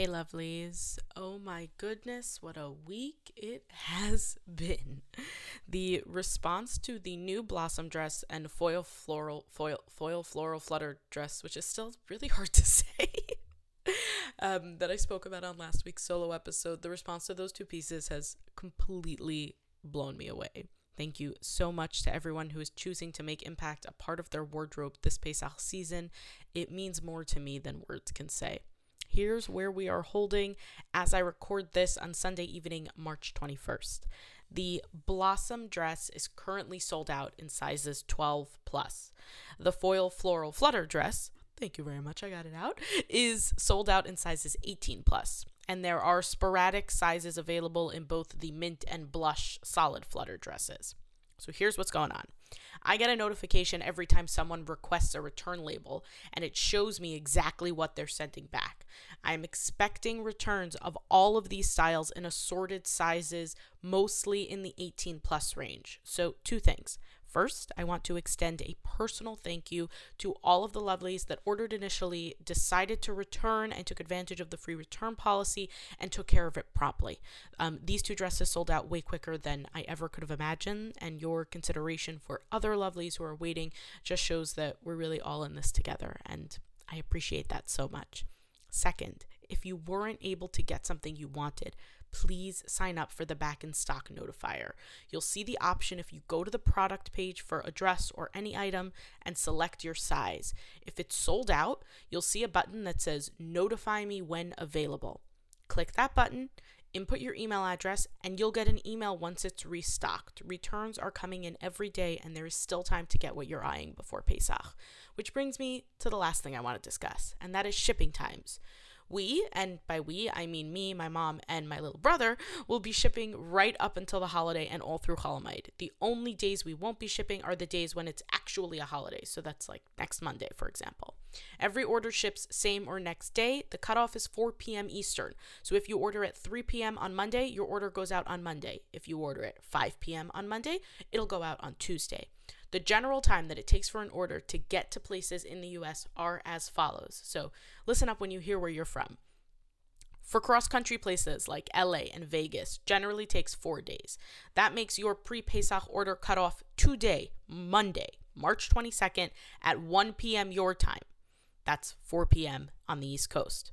Hey, lovelies. Oh my goodness, what a week it has been. The response to the new blossom dress and foil floral foil foil floral flutter dress, which is still really hard to say. um, that I spoke about on last week's solo episode, the response to those two pieces has completely blown me away. Thank you so much to everyone who is choosing to make Impact a part of their wardrobe this Pesach season. It means more to me than words can say. Here's where we are holding as I record this on Sunday evening, March 21st. The Blossom dress is currently sold out in sizes 12 plus. The foil floral flutter dress, thank you very much, I got it out, is sold out in sizes 18 plus. And there are sporadic sizes available in both the mint and blush solid flutter dresses. So here's what's going on. I get a notification every time someone requests a return label, and it shows me exactly what they're sending back. I'm expecting returns of all of these styles in assorted sizes, mostly in the 18 plus range. So, two things. First, I want to extend a personal thank you to all of the lovelies that ordered initially, decided to return, and took advantage of the free return policy and took care of it promptly. Um, these two dresses sold out way quicker than I ever could have imagined, and your consideration for other lovelies who are waiting just shows that we're really all in this together, and I appreciate that so much. Second, if you weren't able to get something you wanted, please sign up for the back in stock notifier. You'll see the option if you go to the product page for a dress or any item and select your size. If it's sold out, you'll see a button that says notify me when available. Click that button, input your email address, and you'll get an email once it's restocked. Returns are coming in every day, and there is still time to get what you're eyeing before Pesach. Which brings me to the last thing I want to discuss, and that is shipping times. We, and by we, I mean me, my mom, and my little brother, will be shipping right up until the holiday and all through Chol The only days we won't be shipping are the days when it's actually a holiday. So that's like next Monday, for example. Every order ships same or next day. The cutoff is 4 p.m. Eastern. So if you order at 3 p.m. on Monday, your order goes out on Monday. If you order at 5 p.m. on Monday, it'll go out on Tuesday. The general time that it takes for an order to get to places in the US are as follows. So listen up when you hear where you're from. For cross country places like LA and Vegas, generally takes four days. That makes your pre Pesach order cutoff today, Monday, March 22nd at 1 p.m. your time. That's 4 p.m. on the East Coast.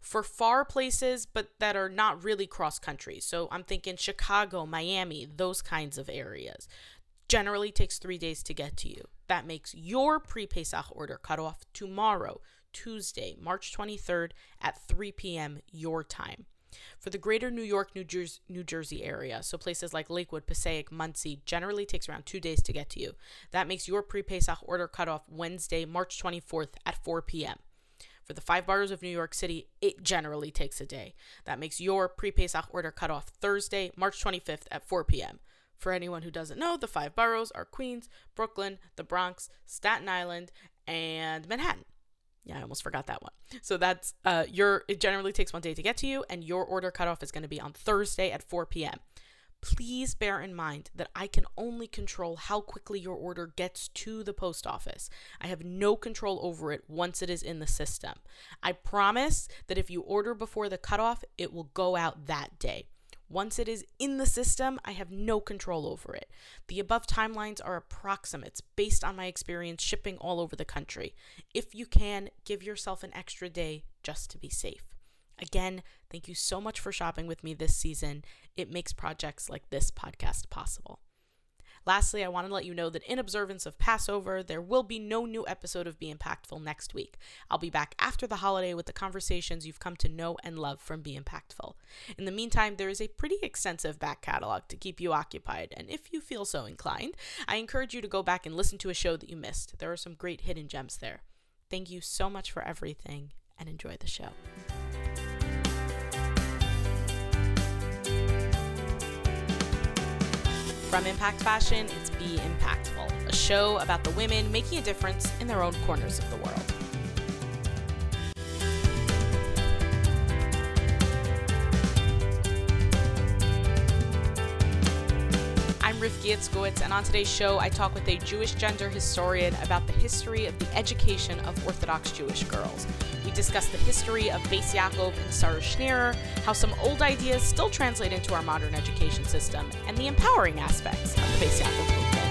For far places, but that are not really cross country, so I'm thinking Chicago, Miami, those kinds of areas, generally takes three days to get to you. That makes your pre Pesach order cut off tomorrow, Tuesday, March 23rd at 3 p.m. your time. For the greater New York, New Jersey, New Jersey area, so places like Lakewood, Passaic, Monsey, generally takes around two days to get to you. That makes your pre Pesach order cut off Wednesday, March 24th at 4 p.m. For the five boroughs of New York City, it generally takes a day. That makes your pre Pesach order cut off Thursday, March 25th at 4 p.m. For anyone who doesn't know, the five boroughs are Queens, Brooklyn, the Bronx, Staten Island, and Manhattan. Yeah, I almost forgot that one. So that's uh your it generally takes one day to get to you, and your order cutoff is going to be on Thursday at 4 p.m. Please bear in mind that I can only control how quickly your order gets to the post office. I have no control over it once it is in the system. I promise that if you order before the cutoff, it will go out that day. Once it is in the system, I have no control over it. The above timelines are approximates based on my experience shipping all over the country. If you can, give yourself an extra day just to be safe. Again, thank you so much for shopping with me this season. It makes projects like this podcast possible. Lastly, I want to let you know that in observance of Passover, there will be no new episode of Be Impactful next week. I'll be back after the holiday with the conversations you've come to know and love from Be Impactful. In the meantime, there is a pretty extensive back catalog to keep you occupied, and if you feel so inclined, I encourage you to go back and listen to a show that you missed. There are some great hidden gems there. Thank you so much for everything, and enjoy the show. From Impact Fashion, it's Be Impactful, a show about the women making a difference in their own corners of the world. I'm and on today's show, I talk with a Jewish gender historian about the history of the education of Orthodox Jewish girls. We discuss the history of Beis Yaakov and Sarah Schneer, how some old ideas still translate into our modern education system, and the empowering aspects of the Beis Yaakov movement.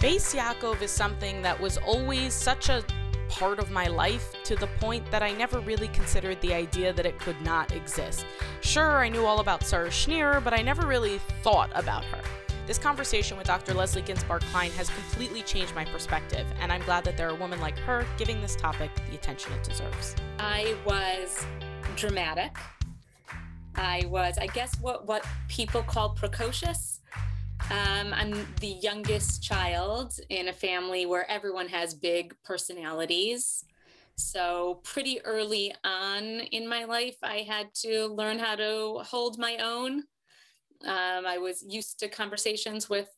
Beis Yaakov is something that was always such a part of my life to the point that I never really considered the idea that it could not exist. Sure, I knew all about Sarah Schneer, but I never really thought about her. This conversation with Dr. Leslie Ginsparg Klein has completely changed my perspective, and I'm glad that there are women like her giving this topic the attention it deserves. I was dramatic. I was, I guess, what, what people call precocious. Um, I'm the youngest child in a family where everyone has big personalities. So, pretty early on in my life, I had to learn how to hold my own. Um, I was used to conversations with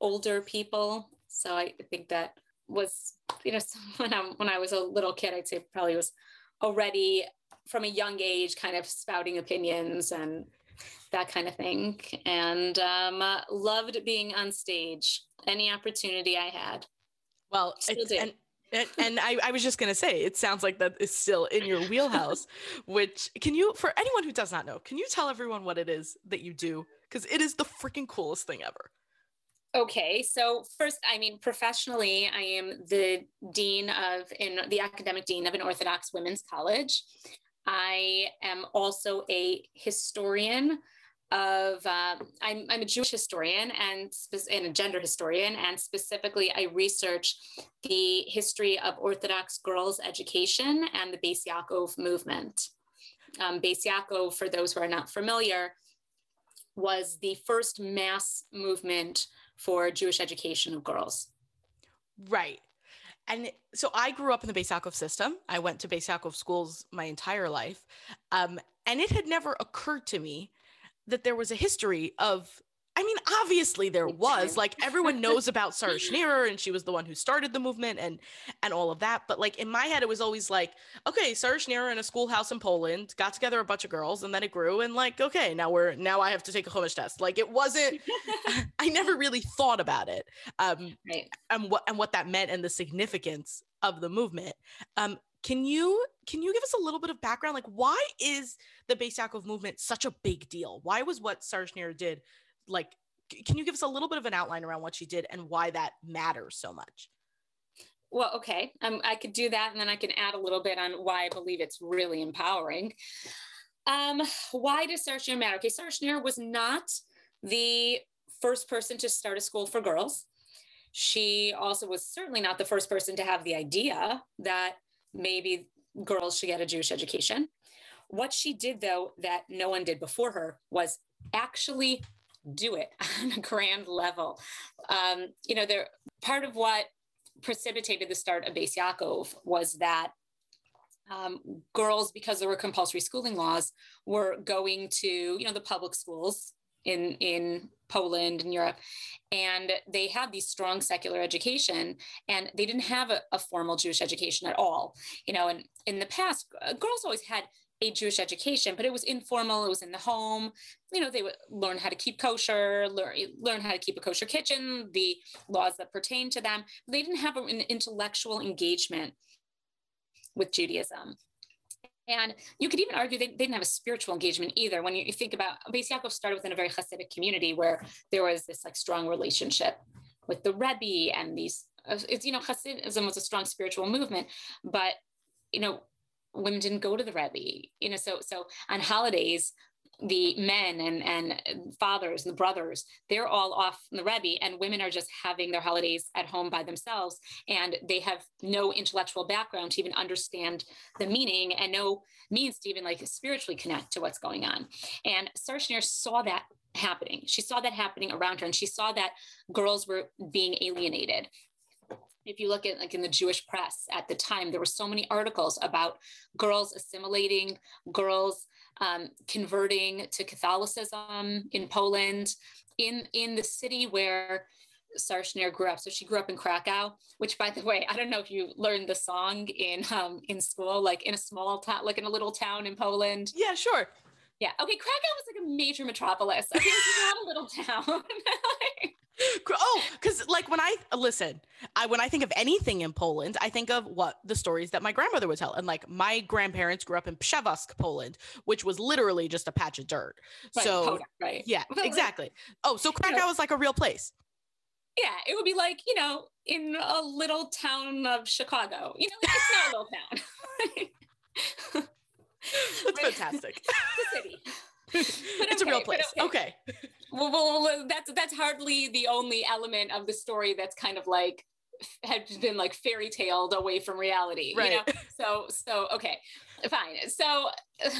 older people. So, I think that was, you know, when I, when I was a little kid, I'd say probably was already from a young age kind of spouting opinions and that kind of thing. And um, uh, loved being on stage, any opportunity I had. Well, and, and, and I, I was just going to say, it sounds like that is still in your wheelhouse, which can you, for anyone who does not know, can you tell everyone what it is that you do? Because it is the freaking coolest thing ever. Okay, so first, I mean, professionally, I am the dean of in the academic dean of an Orthodox women's college. I am also a historian of um, I'm, I'm a Jewish historian and, and a gender historian, and specifically I research the history of Orthodox girls' education and the Beis Yaakov movement. Um, Beis Yaakov, for those who are not familiar, was the first mass movement for Jewish education of girls. Right. And so I grew up in the Beis Yaakov system. I went to Beis Yaakov schools my entire life. Um, and it had never occurred to me that there was a history of I mean, obviously there was. Like everyone knows about Sarah Schneer and she was the one who started the movement and and all of that. But like in my head, it was always like, okay, Sarah Schneer in a schoolhouse in Poland got together a bunch of girls and then it grew and like, okay, now we're now I have to take a Chumash test. Like it wasn't. I never really thought about it. Um, right. and what and what that meant and the significance of the movement. Um, can you can you give us a little bit of background? Like, why is the Beis Yaakov movement such a big deal? Why was what Sarah did like? Can you give us a little bit of an outline around what she did and why that matters so much? Well, okay, um, I could do that, and then I can add a little bit on why I believe it's really empowering. Um, why does Sarah matter? Okay, Sarah Schneer was not the first person to start a school for girls. She also was certainly not the first person to have the idea that maybe girls should get a Jewish education. What she did, though, that no one did before her was actually do it on a grand level. Um, you know, there part of what precipitated the start of Beis Yaakov was that um, girls, because there were compulsory schooling laws, were going to you know the public schools in in Poland and Europe, and they had these strong secular education, and they didn't have a, a formal Jewish education at all. You know, and in the past, uh, girls always had a Jewish education, but it was informal. It was in the home. You know, they would learn how to keep kosher, learn, learn how to keep a kosher kitchen, the laws that pertain to them. They didn't have an intellectual engagement with Judaism. And you could even argue they, they didn't have a spiritual engagement either. When you, think about Beis Yaakov started within a very Hasidic community where there was this like strong relationship with the Rebbe and these, uh, it's, you know, Hasidism was a strong spiritual movement, but, you know, women didn't go to the Rebbe, you know, so, so on holidays, the men and, and fathers and the brothers, they're all off the Rebbe, and women are just having their holidays at home by themselves. And they have no intellectual background to even understand the meaning and no means to even like spiritually connect to what's going on. And Sarah Schneer saw that happening. She saw that happening around her, and she saw that girls were being alienated if you look at like in the Jewish press at the time, there were so many articles about girls assimilating, girls um, converting to Catholicism in Poland, in in the city where Sarah Schneer grew up. So she grew up in Krakow, which, by the way, I don't know if you learned the song in um, in school, like in a small town, like in a little town in Poland. Yeah, sure. Yeah. Okay. Krakow was like a major metropolis. Okay, it's not a little town. oh, because like when I listen, I when I think of anything in Poland, I think of what the stories that my grandmother would tell. And like my grandparents grew up in Przewozk, Poland, which was literally just a patch of dirt. Right, so right. yeah, exactly. Oh, so Krakow know- was like a real place. Yeah, it would be like, you know, in a little town of Chicago. You know, it's not a little town. That's fantastic. A city. It's a real place. okay. Okay. Well, well, well, that's that's hardly the only element of the story that's kind of like had been like fairy taled away from reality. You know? Right. So so okay, fine. So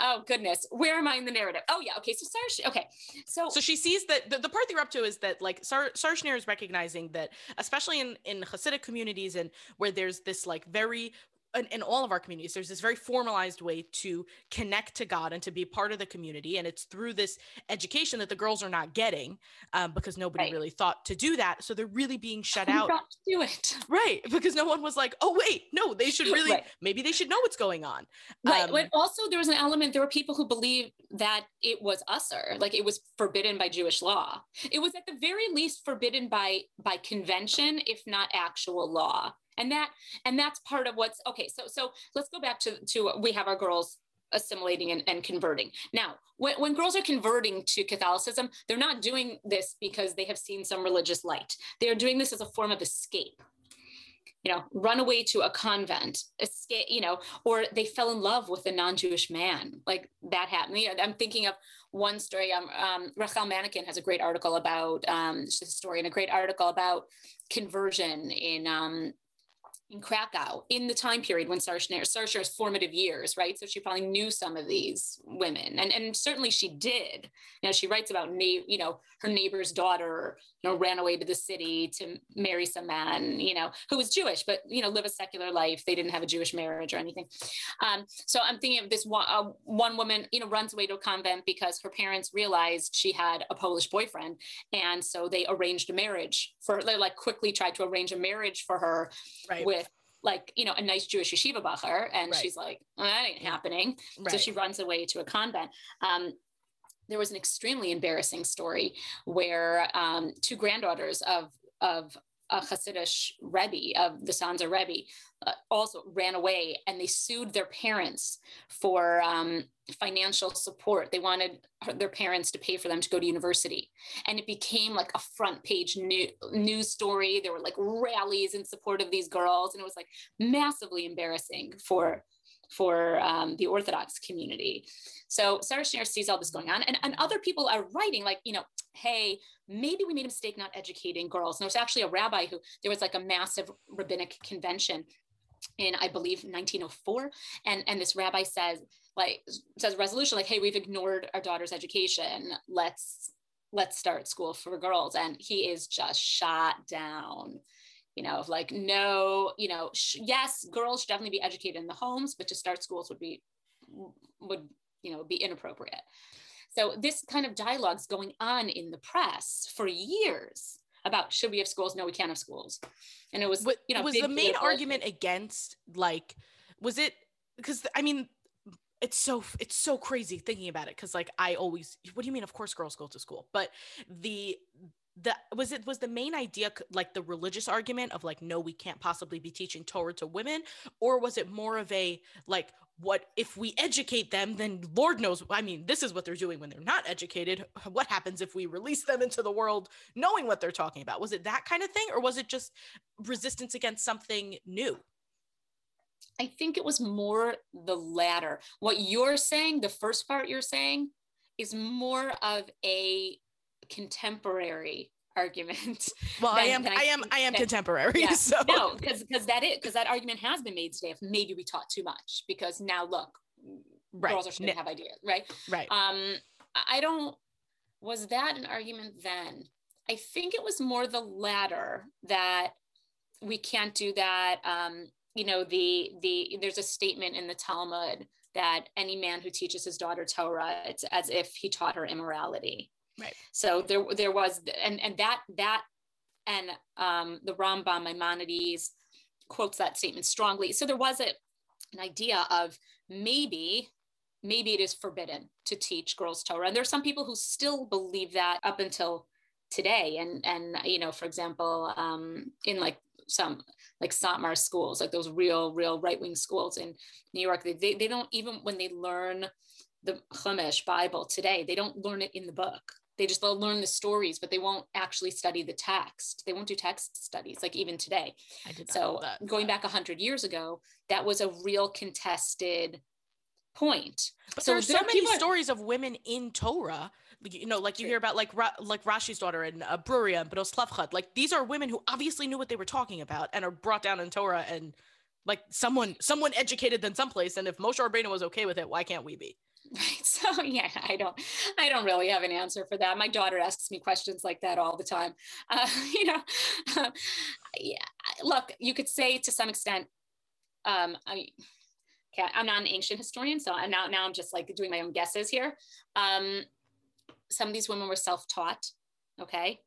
oh goodness, where am I in the narrative? Oh yeah, okay. So Sarsh, okay. So So she sees that the, the part they're up to is that like Sar- Sarshner is recognizing that, especially in in Hasidic communities and where there's this like very in, in all of our communities, there's this very formalized way to connect to God and to be part of the community, and it's through this education that the girls are not getting um, because nobody Right. really thought to do that. So they're really being shut out, to do it. right? Because no one was like, oh wait, no, they should really Right. maybe they should know what's going on. Right. Um, but also there was an element, there were people who believed that it was usser, like it was forbidden by Jewish law. It was at the very least forbidden by by convention, if not actual law. And that and that's part of what's okay. So so let's go back to to we have our girls assimilating and, and converting. Now, when, when girls are converting to Catholicism, they're not doing this because they have seen some religious light. They're doing this as a form of escape you know, run away to a convent, escape, you know, or they fell in love with a non-Jewish man. Like that happened. You know, I'm thinking of one story. Um, um, Rachel Manekin has a great article about um, she's a story and a great article about conversion in um, in Krakow in the time period when Sarshner's formative years, right? So she probably knew some of these women, and and certainly she did. You know, she writes about na- you know her neighbor's daughter, you know, ran away to the city to marry some man, you know, who was Jewish, but you know, live a secular life. They didn't have a Jewish marriage or anything. Um, so I'm thinking of this one, uh, one woman, you know, runs away to a convent because her parents realized she had a Polish boyfriend, and so they arranged a marriage for. They like quickly tried to arrange a marriage for her right. Like you know a nice Jewish yeshiva bacher, and Right. she's like, "Oh, that ain't happening. So she runs away to a convent. Um, there was an extremely embarrassing story where um, two granddaughters of of a Hasidic Rebbe of the Sanzer Rebbe uh, also ran away and they sued their parents for um, financial support. They wanted their parents to pay for them to go to university, and it became like a front page new, news story. There were like rallies in support of these girls, and it was like massively embarrassing for for um, the Orthodox community. So Sarah Schneer sees all this going on, and, and other people are writing like, you know, hey, maybe we made a mistake not educating girls. And there was actually a rabbi who there was like a massive rabbinic convention in I believe 1904, and and this rabbi says like says resolution like, hey, we've ignored our daughter's education. Let's let's start school for girls, and he is just shot down you know, of like, no, you know, sh- yes, girls should definitely be educated in the homes, but to start schools would be, would, you know, be inappropriate. So this kind of dialogue's going on in the press for years about should we have schools? No, we can't have schools. And it was, What you know, was the main argument against like was it because I mean it's so it's so crazy thinking about it because like I always what do you mean of course girls go to school but the the was it was the main idea like the religious argument of like no we can't possibly be teaching Torah to women? Or was it more of a like what if we educate them then lord knows i mean this is what they're doing when they're not educated. What happens if we release them into the world knowing what they're talking about? Was it that kind of thing? Or was it just resistance against something new? I think it was more the latter. What you're saying, the first part you're saying, is more of a contemporary argument. well i am i I am i am contemporary Yeah. so no, because because that is because that argument has been made today. If maybe we taught too much, because now look, right girls are shouldn't N- have ideas, right? right Um, I I don't. Was that an argument then? I think it was more the latter that we can't do that. Um, you know, the the there's a statement in the Talmud that any man who teaches his daughter Torah, it's as if he taught her immorality. Right. So there there was and and that that and um, the Rambam Maimonides quotes that statement strongly. So there was a, an idea of maybe maybe it is forbidden to teach girls Torah. And there are some people who still believe that up until today and and you know for example um, in like some like Satmar schools like those real real right-wing schools in new york they, they, they don't even when they learn the chumash bible today they don't learn it in the book they just they'll learn the stories but they won't actually study the text they won't do text studies like even today so going back 100 years ago that was a real contested point but so there are so many stories of women in torah you know, like you hear about like Ra- like Rashi's daughter and uh, Bruria and Bnos Tzelofchad. Like these are women who obviously knew what they were talking about and are brought down in Torah and like someone someone educated them someplace. And if Moshe Rabbeinu was okay with it, why can't we be? Right. So yeah, I don't I don't really have an answer for that. My daughter asks me questions like that all the time. Uh, you know, uh, yeah. Look, you could say to some extent. Um, I okay, I'm not an ancient historian, so I'm now now I'm just like doing my own guesses here. Um, some of these women were self-taught okay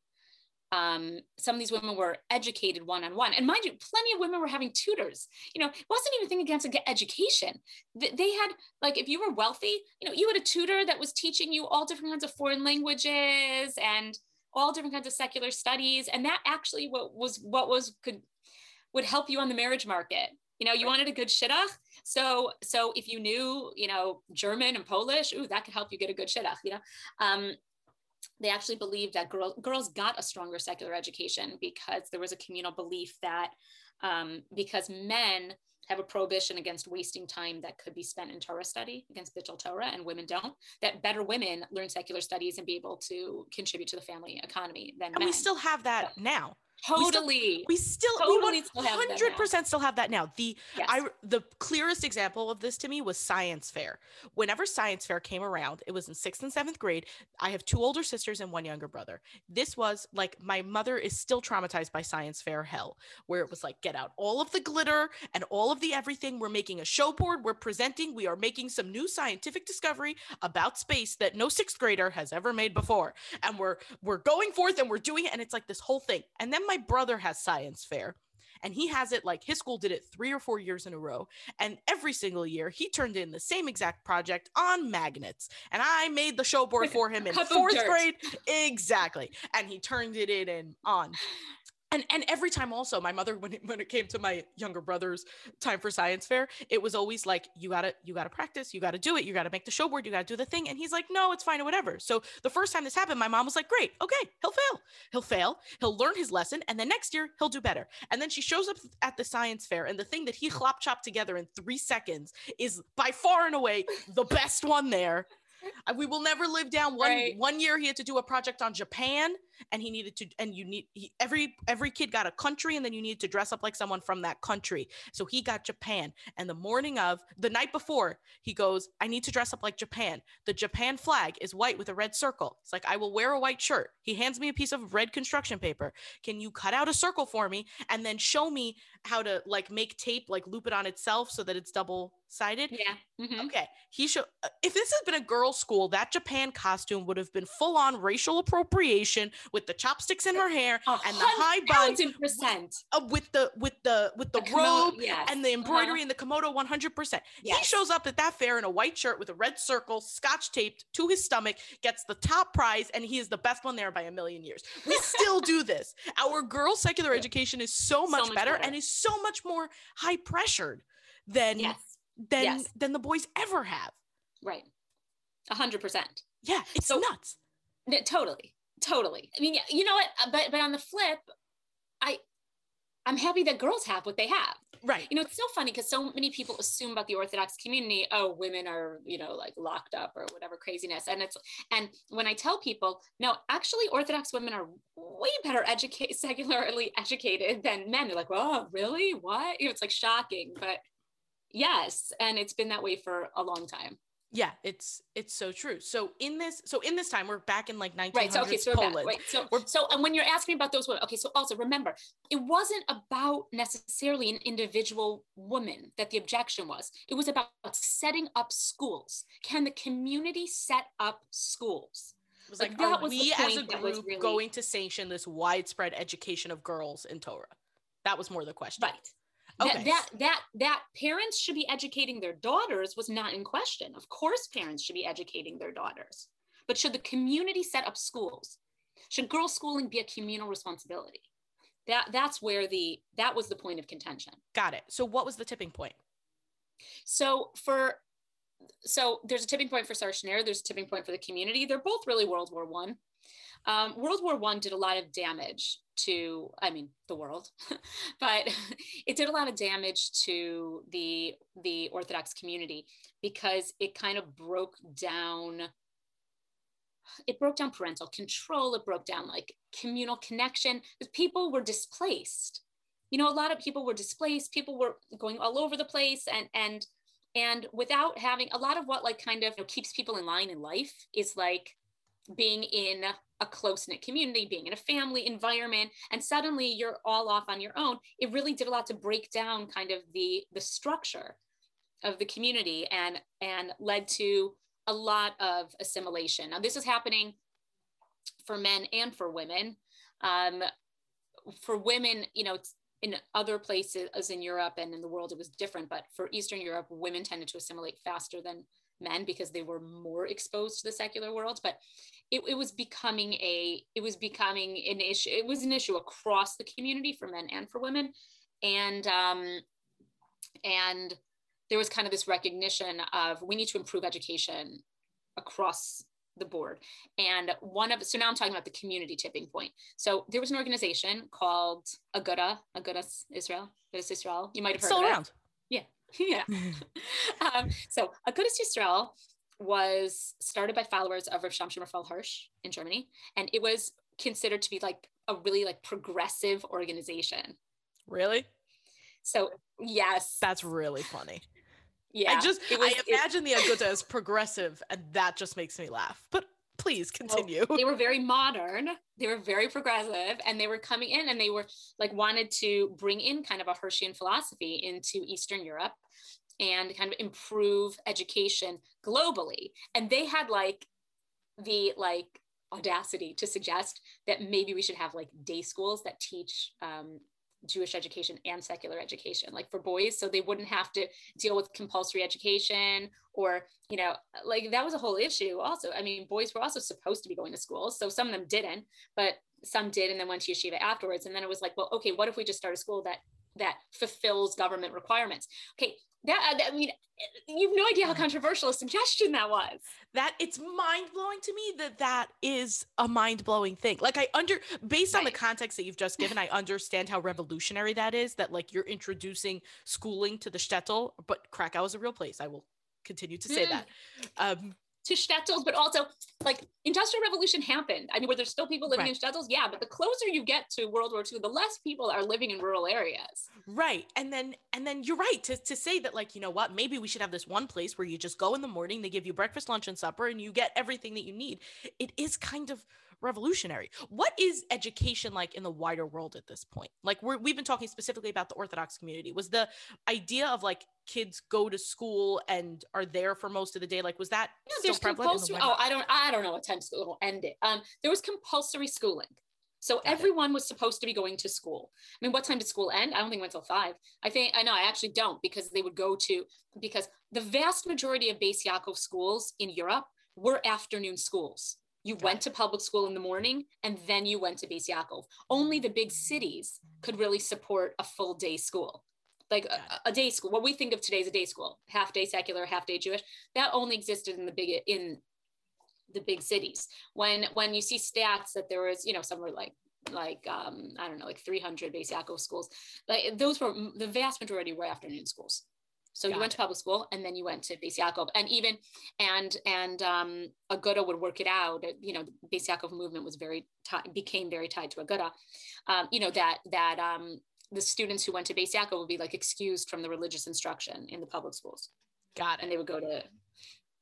um, some of these women were educated one-on-one. And mind you plenty of women were having tutors. You know it wasn't even thinking against education. They had like if you were wealthy you know you had a tutor that was teaching you all different kinds of foreign languages and all different kinds of secular studies. And that actually what was what was could would help you on the marriage market. You know you wanted a good shidduch. So so if you knew you know german and polish ooh that could help you get a good shidduch you know? Um, they actually believed that girl, girls got a stronger secular education because there was a communal belief that um, because men have a prohibition against wasting time that could be spent in Torah study against Bittul Torah and women don't, that better women learn secular studies and be able to contribute to the family economy than and men. we still have that so, now. Totally. We still, we still, hundred percent still have that now. The yes. I the clearest example of this to me was science fair. Whenever science fair came around, it was in sixth and seventh grade. I have two older sisters and one younger brother. This was like my mother is still traumatized by science fair hell, where it was like get out all of the glitter and all of the everything. We're making a show board. We're presenting. We are making some new scientific discovery about space that no sixth grader has ever made before, and we're we're going forth and we're doing it. And it's like this whole thing. And then my brother has science fair and he has it like his school did it three or four years in a row and every single year he turned in the same exact project on magnets and i made the show board for him in fourth grade. Exactly. And he turned it in and on and and every time also my mother when it, when it came to my younger brother's time for science fair it was always like you gotta you gotta practice you gotta do it you gotta make the show board you gotta do the thing. And he's like no it's fine or whatever. So the first time this happened my mom was like great okay he'll fail he'll fail he'll learn his lesson and then next year he'll do better. And then she shows up at the science fair and the thing that he chlop chopped together in three seconds is by far and away the best one there. We will never live down one right. one year he had to do a project on japan and he needed to and you need he, every every kid got a country and then you needed to dress up like someone from that country. So he got japan and the morning of the night before he goes i need to dress up like japan. The japan flag is white with a red circle. It's like i will wear a white shirt. He hands me a piece of red construction paper. Can you cut out a circle for me and then show me how to like make tape like loop it on itself so that it's double sided yeah mm-hmm. okay he should uh, if this had been a girls school that japan costume would have been full on racial appropriation with the chopsticks in her hair and the high bun percent. uh, with the with the with the, the robe yes. and the embroidery uh-huh. and the komodo 100% yes. he shows up at that fair in a white shirt with a red circle scotch taped to his stomach gets the top prize and he is the best one there by a million years. We still do this. Our girls secular education is so much, so much better, better, and is so much more high pressured than yes. than yes. than the boys ever have. Right. A hundred percent. Yeah it's so, nuts. Totally totally. I mean, you know what? Uh, but but on the flip, I I'm happy that girls have what they have. Right. You know, it's so funny because so many people assume about the Orthodox community, oh, women are, you know, like locked up or whatever craziness. And it's and when I tell people, no, actually Orthodox women are way better educated, secularly educated than men. They're like, oh, really? What? You know, it's like shocking. But yes, and it's been that way for a long time yeah it's it's so true. So in this so in this time we're back in like 1900s right so okay so Poland. Back, right so we're, so and when you're asking about those women okay so also remember it wasn't about necessarily an individual woman that the objection was. It was about setting up schools. Can the community set up schools? It was like, like that was we as a group really... going to sanction this widespread education of girls in torah? That was more the question. Right Okay. That, that that that parents should be educating their daughters was not in question. Of course, parents should be educating their daughters, but should the community set up schools? Should girls' schooling be a communal responsibility? That that's where the that was the point of contention. Got it. So what was the tipping point? So for so there's a tipping point for Sarshner, there's a tipping point for the community. They're both really World War One. Um, world War One did a lot of damage to, I mean, the world, but it did a lot of damage to the the Orthodox community because it kind of broke down. It broke down parental control. It broke down like communal connection. People were displaced. You know, a lot of people were displaced. People were going all over the place, and and and without having a lot of what like kind of you know, keeps people in line in life is like being in a close knit community, being in a family environment, and suddenly you're all off on your own. It really did a lot to break down kind of the the structure of the community and and led to a lot of assimilation. Now this is happening for men and for women. Um, for women, you know, in other places as in Europe and in the world, it was different. But for Eastern Europe, women tended to assimilate faster than men because they were more exposed to the secular world. But it, it was becoming a it was becoming an issue it was an issue across the community for men and for women. And um and there was kind of this recognition of we need to improve education across the board. And one of so now i'm talking about the community tipping point. So there was an organization called aguda aguda israel agudas israel. You might have heard Still around. it. yeah. Yeah. Um, so agudas israel was started by followers of Rav Raphael Hirsch in Germany, and it was considered to be like a really like progressive organization. Really? So yes, That's really funny. yeah. I just it was- I it- imagine the Aguda as progressive, and that just makes me laugh. But please oh, continue. they were very modern they were very progressive and they were coming in and they were like wanted to bring in kind of a Hirschian philosophy into Eastern Europe and kind of improve education globally and they had like the like audacity to suggest that maybe we should have like day schools that teach um, Jewish education and secular education, like for boys, so they wouldn't have to deal with compulsory education or, you know, like that was a whole issue. Also, I mean, boys were also supposed to be going to school, so some of them didn't, but some did, and then went to yeshiva afterwards. And then it was like, well, okay, what if we just start a school that that fulfills government requirements? Okay, that I mean, you've no idea how controversial a suggestion that was. that it's mind blowing to me that that is a mind blowing thing. Like I under based on the context that you've just given, I understand how revolutionary that is. That like you're introducing schooling to the shtetl, but Krakow is a real place. I will continue to say Mm. that. Um, to shtetls, but also like industrial revolution happened. I mean, were there still people living Right. in shtetls? Yeah, but the closer you get to World War II, the less people are living in rural areas. right, and then and then you're right to to say that like you know what, maybe we should have this one place where you just go in the morning, they give you breakfast, lunch, and supper, and you get everything that you need. It is kind of revolutionary. What is education like in the wider world at this point? Like we're, we've been talking specifically about the Orthodox community. Was the idea of like kids go to school and are there for most of the day? Like was that there's prevalent? in the compulsory. Oh, I don't. I don't know what time school ended. Um, there was compulsory schooling. So Got it. everyone was supposed to be going to school. I mean, what time did school end? I don't think it went till five. I think I know. I actually don't because they would go to because the vast majority of Beis Yaakov schools in Europe were afternoon schools. You Got went it. to public school in the morning and then you went to Beis Yaakov. Only the big cities could really support a full day school. Like a, a day school, what we think of today as a day school, half day secular, half day Jewish, that only existed in the big in the big cities. When when you see stats that there was, you know, somewhere like like um, I don't know, like 300 Beis Yaakov schools, like those were the vast majority were afternoon schools. So Got you went it. to public school and then you went to Beis Yaakov, and even and and um, Aguda would work it out. You know, the Beis Yaakov movement was very ti- became very tied to Aguda. Um, you know that that um, the students who went to Beis Yaakov would be like excused from the religious instruction in the public schools, Got it. and they would go to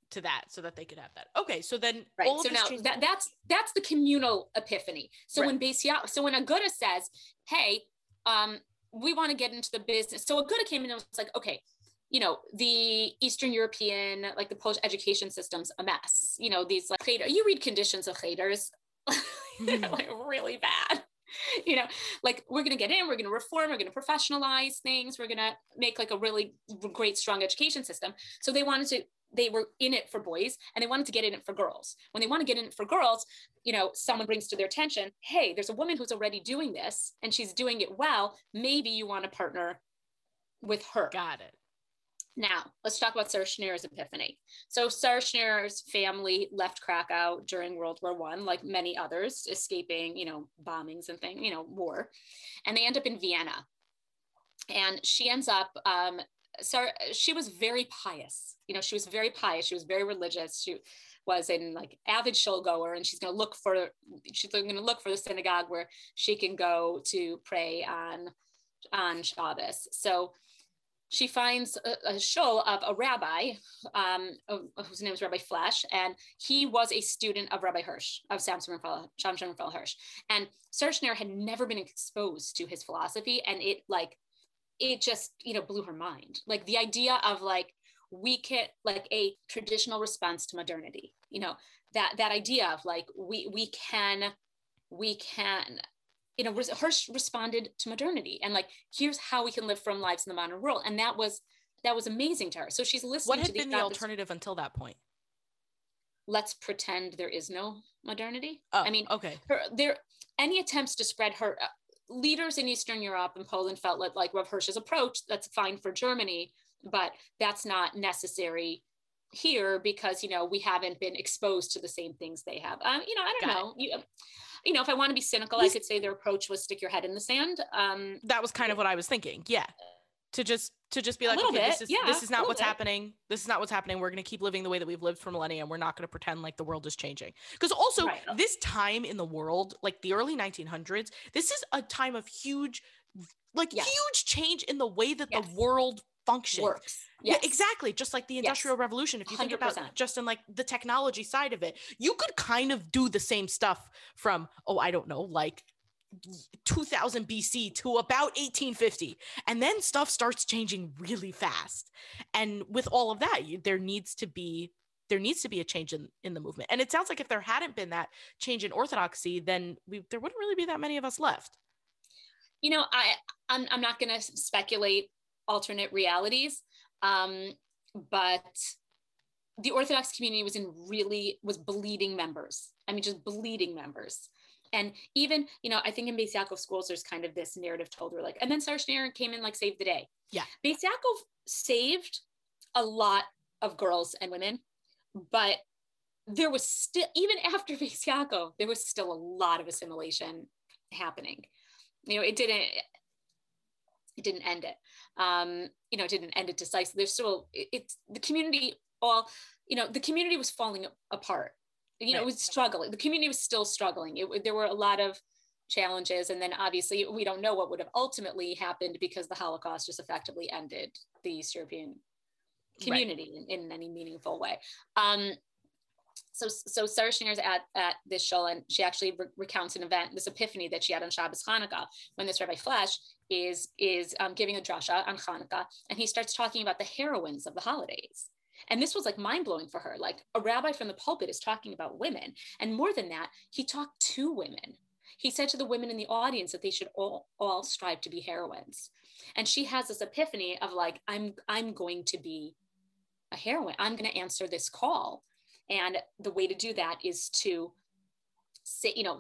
to that so that they could have that. Okay, so then Right. So now changed- that, that's that's the communal epiphany. So Right. when Besia, so when Aguda says, "Hey, um, we want to get into the business," so Aguda came in and was like, "Okay, you know, the Eastern European, like the Polish education system's a mess. You know, these like you read conditions of cheders, you know, mm-hmm. like really bad." You know, like we're gonna get in, we're gonna reform, we're gonna professionalize things, we're gonna make like a really great, strong education system. So they wanted to they were in it for boys and they wanted to get in it for girls. When they want to get in it for girls, you know, someone brings to their attention, hey, there's a woman who's already doing this and she's doing it well. Maybe you want to partner with her. Got it. Now, let's talk about Sarah Schneer's epiphany. So, Sarah Schneer's family left Krakow during World War One, like many others, escaping, you know, bombings and things, you know, war, and they end up in Vienna. And she ends up um, so she was very pious. You know, she was very pious. She was very religious. She was in like avid shul goer, and she's going to look for she's going to look for the synagogue where she can go to pray on on Shabbos. So she finds a, a shul of a rabbi um, whose name is Rabbi Flesch, and he was a student of Rabbi Hirsch, of Samson Raphael Hirsch. And Sarah Schneer had never been exposed to his philosophy, and it like it just you know blew her mind like the idea of like we can like a traditional response to modernity you know that that idea of like we we can we can you know hirsch responded to modernity and like here's how we can live from lives in the modern world. And that was that was amazing to her. So she's listening what had to the, been the alternative until that point? Let's pretend there is no modernity. Oh, i mean okay. her, there any attempts to spread her uh, leaders in Eastern Europe and Poland felt like, like Rav Hirsch's approach, that's fine for Germany, but that's not necessary here because, you know, we haven't been exposed to the same things they have. Um, you know, I don't Got know. You, you know, if I want to be cynical, I could say their approach was stick your head in the sand. Um, that was kind of what I was thinking. Yeah to just to just be like okay, bit, this is yeah, this is not what's bit. happening this is not what's happening we're going to keep living the way that we've lived for millennia and we're not going to pretend like the world is changing because also right. this time in the world like the early 1900s this is a time of huge like yes. huge change in the way that yes. the world functions Works. Yes. Yeah, exactly. Just like the Industrial yes. Revolution. If you 100%. think about just in like the technology side of it, you could kind of do the same stuff from, oh, I don't know, like 2000 BC to about 1850. And then stuff starts changing really fast. And with all of that, there needs to be there needs to be a change in, in the movement. And it sounds like if there hadn't been that change in orthodoxy, then we, there wouldn't really be that many of us left. You know, I I'm, I'm not going to speculate alternate realities, um, but the Orthodox community was in really was bleeding members. I mean, just bleeding members. And even, you know, I think in Beis Yaakov schools, there's kind of this narrative told where like, and then Sarah Schneer came in like saved the day. Yeah. Beis Yaakov saved a lot of girls and women, but there was still, even after Beis Yaakov, there was still a lot of assimilation happening. You know, it didn't, it didn't end it. Um, you know, it didn't end it decisively. There's still, it, it's the community all, you know, the community was falling apart you know, right. it was struggling. The community was still struggling. It, there were a lot of challenges. And then obviously we don't know what would have ultimately happened because the Holocaust just effectively ended the East European community right. in, in, any meaningful way. Um, so, so Sarah Schneer's at, at this show and she actually re- recounts an event, this epiphany that she had on Shabbos Hanukkah when this Rabbi Flesch is, is um, giving a drasha on Hanukkah and he starts talking about the heroines of the holidays. And this was like mind blowing for her. Like a rabbi from the pulpit is talking about women. And more than that, he talked to women. He said to the women in the audience that they should all, all strive to be heroines. And she has this epiphany of like, I'm, I'm going to be a heroine. I'm going to answer this call. And the way to do that is to say, you know,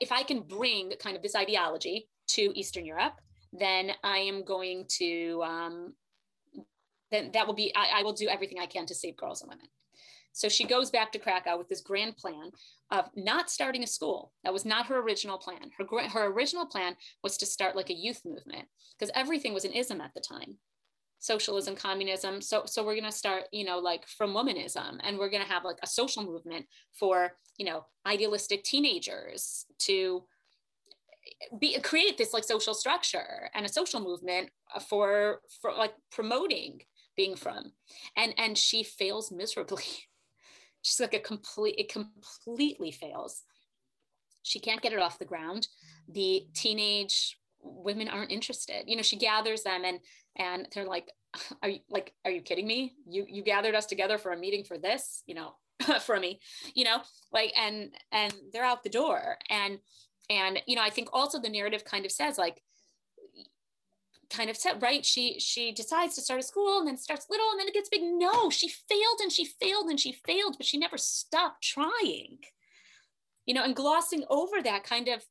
if I can bring kind of this ideology to Eastern Europe, then I am going to um, then that will be, I, I will do everything I can to save girls and women. So she goes back to Krakow with this grand plan of not starting a school. That was not her original plan. Her, her original plan was to start like a youth movement because everything was an ism at the time socialism communism so so we're going to start you know like from womanism and we're going to have like a social movement for you know idealistic teenagers to be create this like social structure and a social movement for for like promoting being from. And and she fails miserably. She's like a complete it completely fails. She can't get it off the ground. The teenage women aren't interested. You know she gathers them and and they're like are you like are you kidding me? You you gathered us together for a meeting for this you know for me you know? Like and and they're out the door. And and you know i think also the narrative kind of says like kind of said right? She she decides to start a school and then starts little and then it gets big. No she failed and she failed and she failed but she never stopped trying. You know and glossing over that kind of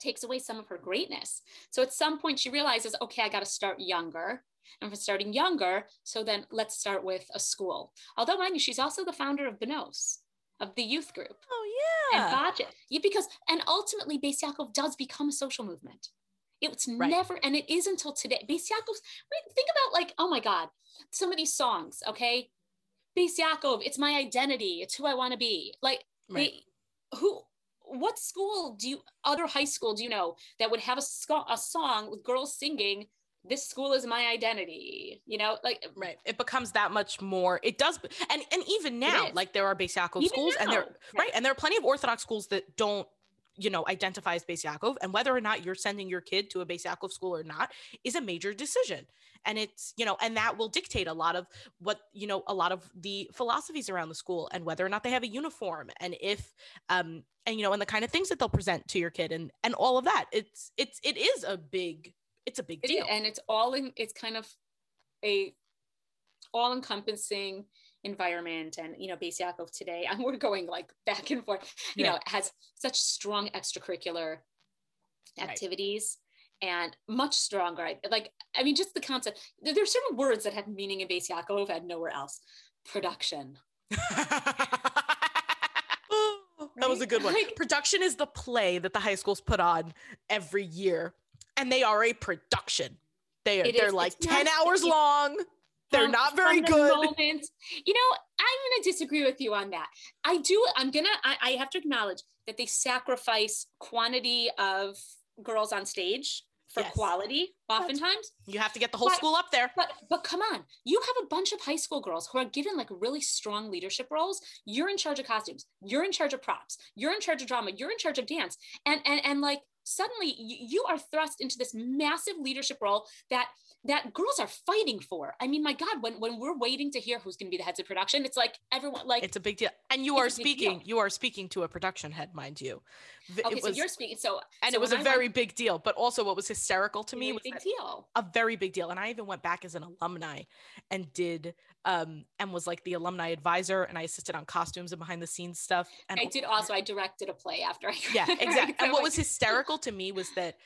takes away some of her greatness. So at some point she realizes okay i got to start younger. And for starting younger so then let's start with a school. Although mind you she's also the founder of benos of the youth group oh yeah and yeah, because and ultimately Beis Yaakov does become a social movement it's right. never, and it is until today. Beis Yaakov's, think about like, oh my God, some of these songs, okay? Beis Yaakov, it's my identity. It's who I want to be. Like, right. they, who, what school do you, other high school do you know that would have a, a song with girls singing, this school is my identity, you know, like, right. It becomes that much more, it does. And, and even now, like there are Yaakov schools now. and there, right. And there are plenty of Orthodox schools that don't you know, identify as Yaakov, and whether or not you're sending your kid to a Yaakov school or not is a major decision. And it's, you know, and that will dictate a lot of what, you know, a lot of the philosophies around the school and whether or not they have a uniform and if, um, and, you know, and the kind of things that they'll present to your kid and, and all of that. It's, it's, it is a big, it's a big deal. and it's all in, it's kind of a all encompassing environment and you know Beis Yaakov today and we're going like back and forth you yeah. know has such strong extracurricular activities right. and much stronger like I mean just the concept There are certain words that have meaning in Beis Yaakov and nowhere else production That was a good one. Like, production is the play that the high schools put on every year, and they are a production. They are, they're is, like 10 hours long. They're not very good. Moment. You know, I'm going to disagree with you on that. I do. I'm going to, I have to acknowledge that they sacrifice quantity of girls on stage for yes. quality oftentimes you have to get the whole but, school up there but but come on you have a bunch of high school girls who are given like really strong leadership roles you're in charge of costumes you're in charge of props you're in charge of drama you're in charge of dance and and and like suddenly you are thrust into this massive leadership role that that girls are fighting for. I mean, my God, when when we're waiting to hear who's going to be the heads of production, it's like everyone like it's a big deal. And you are speaking, you are speaking to a production head, mind you. Okay, it was, so you're speaking. So and so it was a I very went, big deal. But also, what was hysterical to me was big deal, a very big deal. And I even went back as an alumni and did um and was like the alumni advisor, and I assisted on costumes and behind the scenes stuff. And I did also. I directed a play after I. Yeah, exactly. and what was hysterical to me was that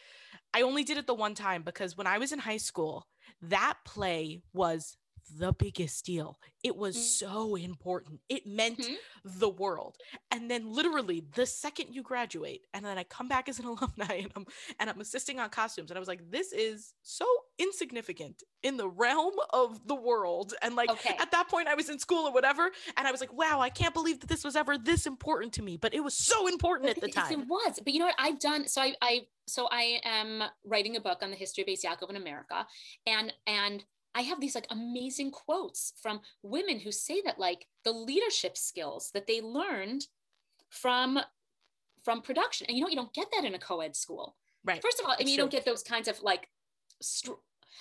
I only did it the one time because when I was in high school, that play was the biggest deal. It was mm. so important. It meant mm-hmm. the world. And then literally the second you graduate, and then I come back as an alumni and I'm and I'm assisting on costumes. And I was like, this is so insignificant in the realm of the world. And like okay. at that point I was in school or whatever. And I was like, wow, I can't believe that this was ever this important to me. But it was so important at the time. It was. But you know what? I've done so I I so I am writing a book on the history of Yaakov in America. And and I have these like amazing quotes from women who say that like the leadership skills that they learned from from production. And you know you don't get that in a co-ed school. Right. First of all I mean you don't get those kinds of like str-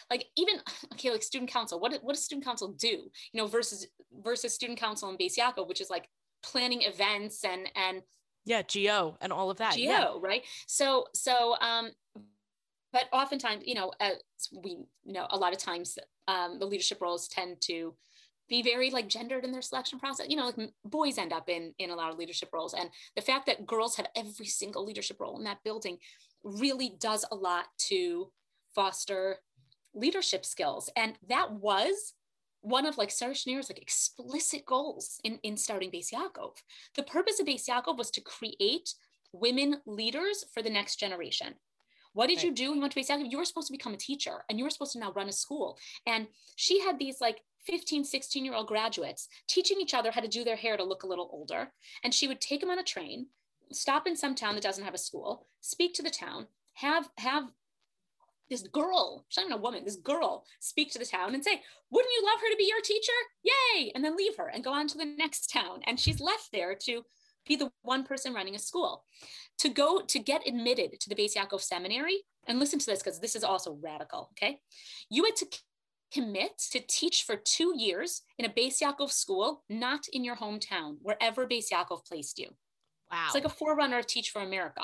like even okay like student council. What, what does student council do? You know versus versus student council in Yaakov which is like planning events and and yeah GO and all of that. GO yeah. right? So so um but oftentimes you know as we know a lot of times um, the leadership roles tend to be very like gendered in their selection process. You know, like boys end up in in a lot of leadership roles, and the fact that girls have every single leadership role in that building really does a lot to foster leadership skills. And that was one of like Sarah Schenirer's like explicit goals in, in starting Yaakov. The purpose of Yaakov was to create women leaders for the next generation. What did right. you do? You went to Yaakov. You were supposed to become a teacher and you were supposed to now run a school. And she had these like 15, 16 year old graduates teaching each other how to do their hair to look a little older. And she would take them on a train, stop in some town that doesn't have a school, speak to the town, have, have this girl, she's not even a woman, this girl speak to the town and say, wouldn't you love her to be your teacher? Yay. And then leave her and go on to the next town. And she's left there to be the one person running a school. To go to get admitted to the Beis Yaakov Seminary, and listen to this because this is also radical, okay? You had to commit to teach for two years in a Beis Yaakov school, not in your hometown, wherever Beis Yaakov placed you. Wow. It's like a forerunner of Teach for America.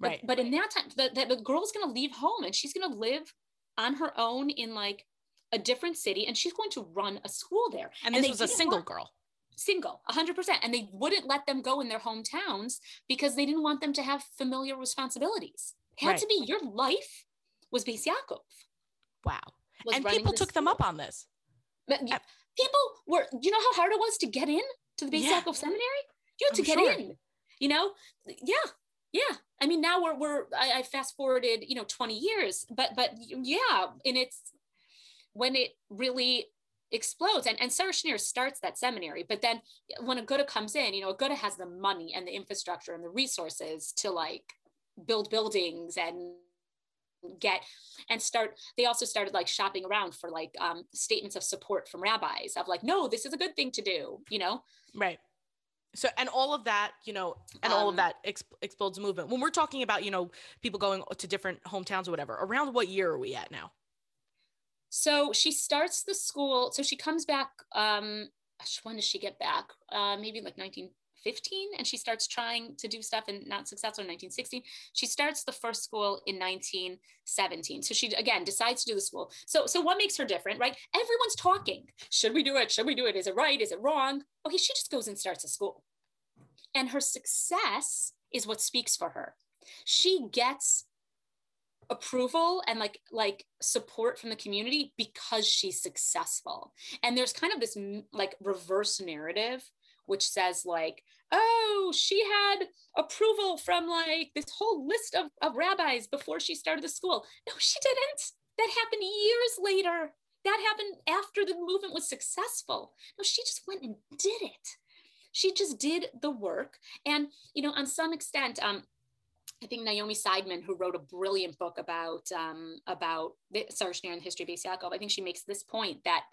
But, right. but in that time, the, the, the girl's going to leave home and she's going to live on her own in like a different city and she's going to run a school there. And, and this was a single girl. Single, 100%. And they wouldn't let them go in their hometowns because they didn't want them to have familiar responsibilities. It had right. to be your life was Beis Yaakov. Wow. And people took school. them up on this. Uh, people were, you know how hard it was to get in to the Beis yeah. Yaakov seminary? You had to I'm get sure. in, you know? Yeah. Yeah. I mean, now we're, we're, I, I fast forwarded, you know, 20 years, but, but yeah. And it's when it really explodes. And, and Sarah Schenirer starts that seminary, but then when Aguda comes in, you know, Aguda has the money and the infrastructure and the resources to like build buildings and get and start they also started like shopping around for like um, statements of support from rabbis of like no this is a good thing to do you know? Right. So and all of that you know and um, all of um, that exp- explodes movement. When we're talking about you know people going to different hometowns or whatever around what year are we at now so she starts the school so she comes back um when does she get back? Uh maybe like 1915. and she starts trying to do stuff and not successful in 1916 she starts the first school in 1917 so she again decides to do the school. So so what makes her different right? Everyone's talking. Should we do it? Should we do it? Is it right? Is it wrong? Okay she just goes and starts a school. And her success is what speaks for her. She gets approval and like like support from the community because she's successful and there's kind of this like reverse narrative which says like, oh, she had approval from like this whole list of, of rabbis before she started the school. No, she didn't. That happened years later. That happened after the movement was successful. No, she just went and did it. She just did the work. And, you know, on some extent, um, I think Naomi Seidman, who wrote a brilliant book about um, about Sarah Schenirer and the history of Beis Yaakov, I think she makes this point that,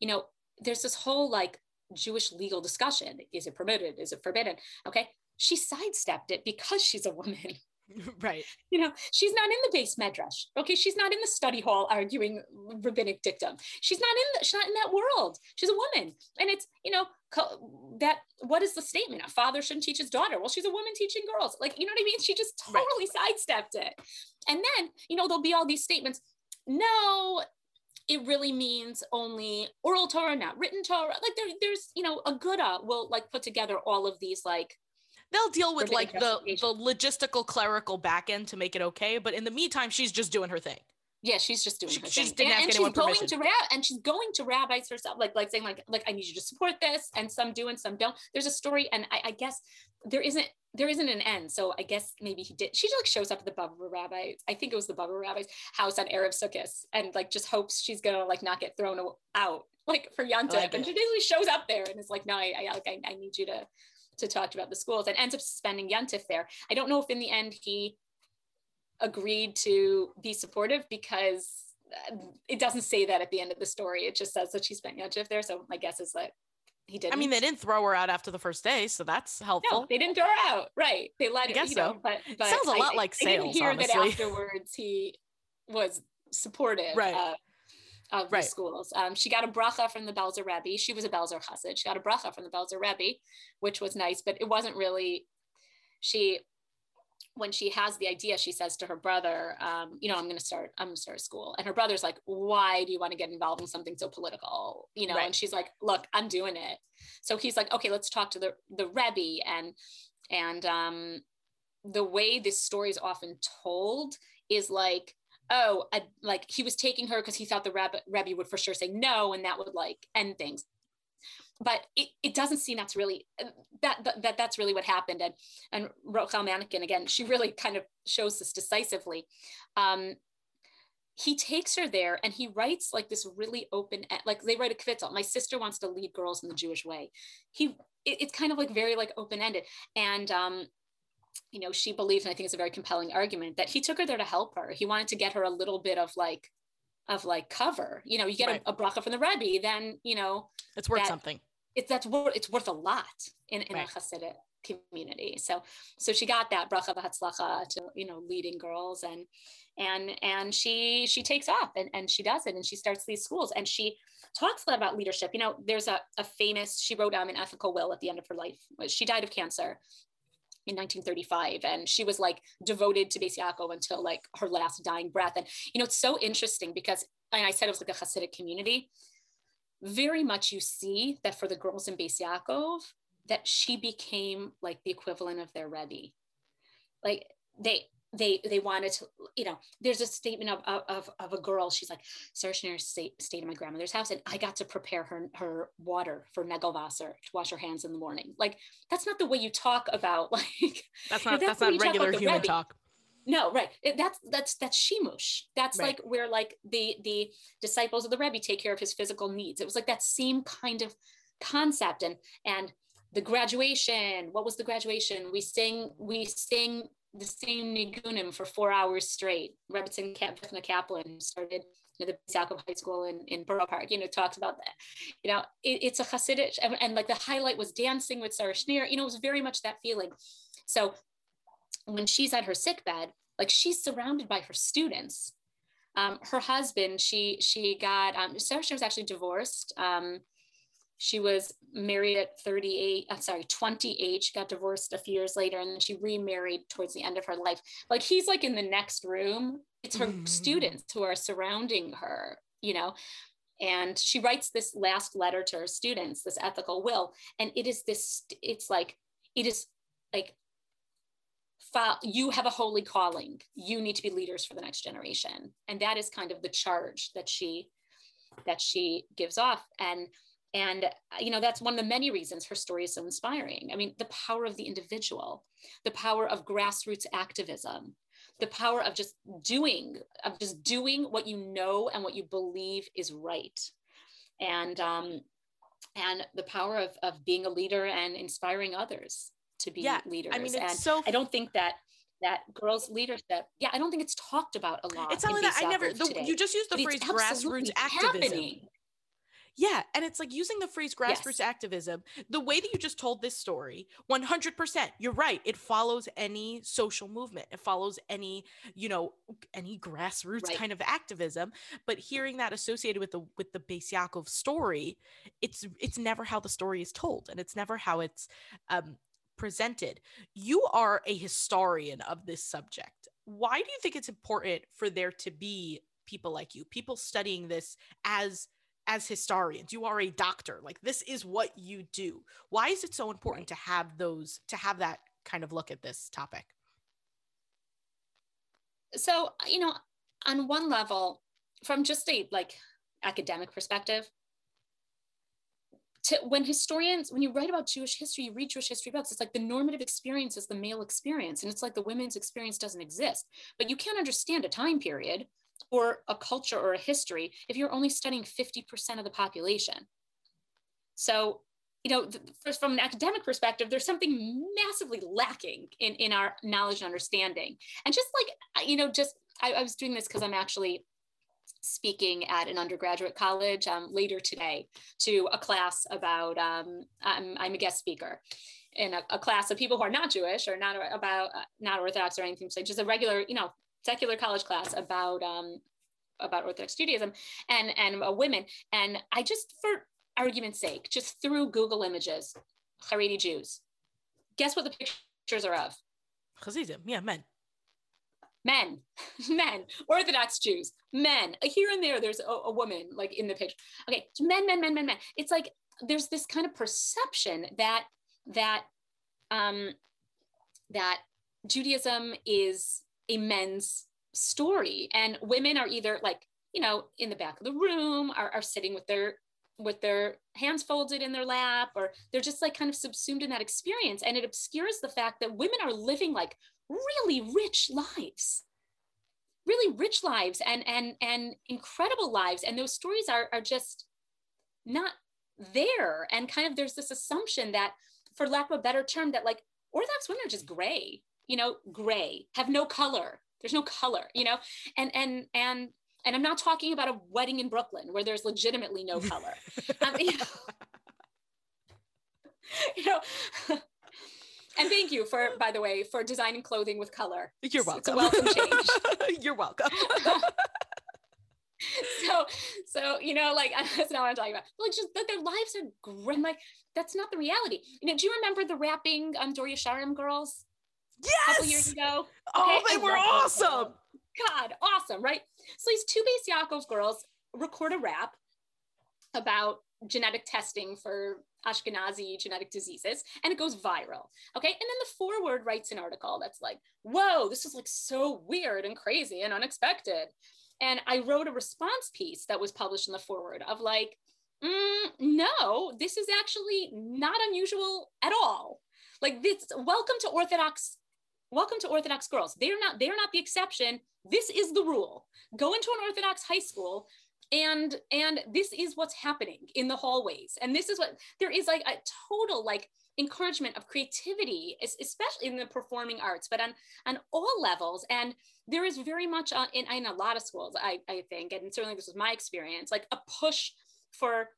you know, there's this whole like Jewish legal discussion. Is it permitted? Is it forbidden? Okay. She sidestepped it because she's a woman. Right. You know, she's not in the beis medrash. Okay. She's not in the study hall arguing rabbinic dictum. She's not in the, she's not in that world. She's a woman. And it's, you know, that what is the statement? A father shouldn't teach his daughter. Well, she's a woman teaching girls. Like, you know what I mean? She just totally right. sidestepped it. And then, you know, there'll be all these statements. No, it really means only oral Torah, not written Torah. Like there, there's, you know, a Aguda will like put together all of these like they'll deal with like the the logistical clerical back end to make it okay. But in the meantime, she's just doing her thing. Yeah, she's just doing she, her she's thing. And, and she's going to rab- and she's going to rabbis herself, like like saying like like I need you to support this, and some do and some don't. There's a story, and I, I guess there isn't there isn't an end. So I guess maybe he did. She just like shows up at the Baba Rabbi. I think it was the Baba Rabbi's house on Erev Sukkot and like just hopes she's gonna like not get thrown out like for Yontif. Oh, like and she basically shows up there and is like, no, I, I like I, I need you to to talk about the schools and ends up spending Yontif there. I don't know if in the end he agreed to be supportive because uh, it doesn't say that at the end of the story. It just says that she spent Yontif there. So my guess is that he didn't. I mean, they didn't throw her out after the first day, so that's helpful. No, they didn't throw her out. Right? They let I guess you so. know, but, but sounds a lot I, like sales. I didn't hear honestly. that afterwards he was supportive right. of, of right. the schools. Um, she got a bracha from the Belzer Rebbe. She was a Belzer Chassid. She got a bracha from the Belzer Rebbe, which was nice, but it wasn't really. She when she has the idea, she says to her brother, um, you know, I'm going to start, I'm going to start a school. And her brother's like, why do you want to get involved in something so political? You know, right. and she's like, look, I'm doing it. So he's like, okay, let's talk to the, the Rebbe. And, and um, the way this story is often told is like, oh, I, like he was taking her because he thought the Rebbe, Rebbe would for sure say no. And that would like end things. But it, it doesn't seem that's really that, that, that that's really what happened. And and Rochel Manekin again she really kind of shows this decisively. Um, he takes her there and he writes like this really open like they write a kvittel my sister wants to lead girls in the jewish way. He it, it's kind of like very like open-ended. And um you know she believes and i think it's a very compelling argument that he took her there to help her he wanted to get her a little bit of like of like cover. You know, you get right. a, a bracha from the Rebbe, then you know it's worth that, something. It's that's worth it's worth a lot in, in right. a Hasidic community. So so she got that bracha v'hatzlacha to you know leading girls and and and she she takes off and, and she does it and she starts these schools and she talks a lot about leadership. You know, there's a, a famous she wrote um, an ethical will at the end of her life. She died of cancer in 1935 and she was like devoted to Beis Yaakov until like her last dying breath and you know it's so interesting because and I said it was like a Hasidic community. Very much you see that for the girls in Beis Yaakov that she became like the equivalent of their Rebbe. Like they they they wanted to you know there's a statement of of, of a girl she's like sarah Schenirer stayed, stayed in my grandmother's house and i got to prepare her her water for negelwasser to wash her hands in the morning. Like that's not the way you talk about like that's not that's, that's not regular human Rebbe. talk. No right. It, that's that's that's shimush that's right. like where like the the disciples of the rebbe take care of his physical needs. It was like that same kind of concept. And and the graduation what was the graduation? We sing we sing the same nigunim for four hours straight. Rebbetzin Kaplan, who started you know, the Yaakov High School in, in Borough Park, you know, talks about that. You know, it, it's a Hasidic, and, and, like the highlight was dancing with Sarah Schenirer. You know, it was very much that feeling. So when she's at her sick bed, like she's surrounded by her students. Um, her husband, she she got um, Sarah Schenirer was actually divorced. Um, she was married at 38 i'm sorry 28 she got divorced a few years later and then she remarried towards the end of her life. Like he's like in the next room. It's her mm-hmm. students who are surrounding her you know? And she writes this last letter to her students this ethical will and it is this it's like it is like you have a holy calling. You need to be leaders for the next generation. And that is kind of the charge that she that she gives off. And and, uh, you know, that's one of the many reasons her story is so inspiring. I mean, the power of the individual, the power of grassroots activism, the power of just doing, of just doing what you know and what you believe is right. And, um, and the power of, of being a leader and inspiring others to be yeah, leaders. I mean, it's and so I don't think that that girls leadership yeah i don't think it's talked about a lot it's not like that i never the, you just used the phrase grassroots activism happening. Yeah. And it's like using the phrase grassroots yes. activism, the way that you just told this story, 100%, you're right. It follows any social movement, it follows any, you know, any grassroots right. kind of activism. But hearing that associated with the, with the Beis Yaakov story, it's, it's never how the story is told and it's never how it's, um, presented. You are a historian of this subject. Why do you think it's important for there to be people like you, people studying this as as historians you are a doctor like this is what you do. Why is it so important to have those to have that kind of look at this topic? So uh, you know on one level from just a like academic perspective to, when historians when you write about jewish history you read jewish history books it's like the normative experience is the male experience and it's like the women's experience doesn't exist. But you can't understand a time period or a culture or a history if you're only studying 50% of the population. So, you know, first from an academic perspective, there's something massively lacking in, in our knowledge and understanding. And just like, you know, just I, I was doing this because I'm actually speaking at an undergraduate college um, later today to a class about, um, I'm, I'm, a guest speaker in a, a, class of people who are not Jewish or not about, uh, not Orthodox or anything, so just a regular, you know, secular college class about um, about Orthodox Judaism and and uh, women. And I just, for argument's sake, just threw Google images, Haredi Jews. Guess what the pictures are of? Chassidim, yeah, men. Men, men, Orthodox Jews, men. Here and there, there's a, a woman like in the picture. Okay, men, men, men, men, men. It's like there's this kind of perception that that um, that Judaism is a men's story. And women are either like you know in the back of the room are, are sitting with their with their hands folded in their lap or they're just like kind of subsumed in that experience. And it obscures the fact that women are living like really rich lives. Really rich lives and and and incredible lives. And those stories are are just not there. And kind of there's this assumption that for lack of a better term that like orthodox women are just gray you know, gray, have no color. There's no color, you know, and and and and I'm not talking about a wedding in Brooklyn where there's legitimately no color. um, you know, you know and thank you for, by the way, for designing clothing with color. You're welcome. It's a welcome change. You're welcome. so, so you know, like that's not what I'm talking about. Like, just that their lives are grim. Like, that's not the reality. You know, do you remember the rapping um, Dor Yeshorim girls? Yes! a couple years ago. Oh, Okay, they I were awesome. God, awesome, right? So these two Beis Yaakov girls record a rap about genetic testing for Ashkenazi genetic diseases, and it goes viral. Okay. And then the forward writes an article that's like, whoa, this is like so weird and crazy and unexpected. And I wrote a response piece that was published in the forward of like, mm, no, this is actually not unusual at all. Like this, welcome to Orthodox, welcome to Orthodox girls. They're not, they're not the exception. This is the rule. Go into an Orthodox high school and and this is what's happening in the hallways and this is what there is like a total like encouragement of creativity especially in the performing arts but on on all levels and there is very much in, in a lot of schools I, I think and certainly this was my experience like a push for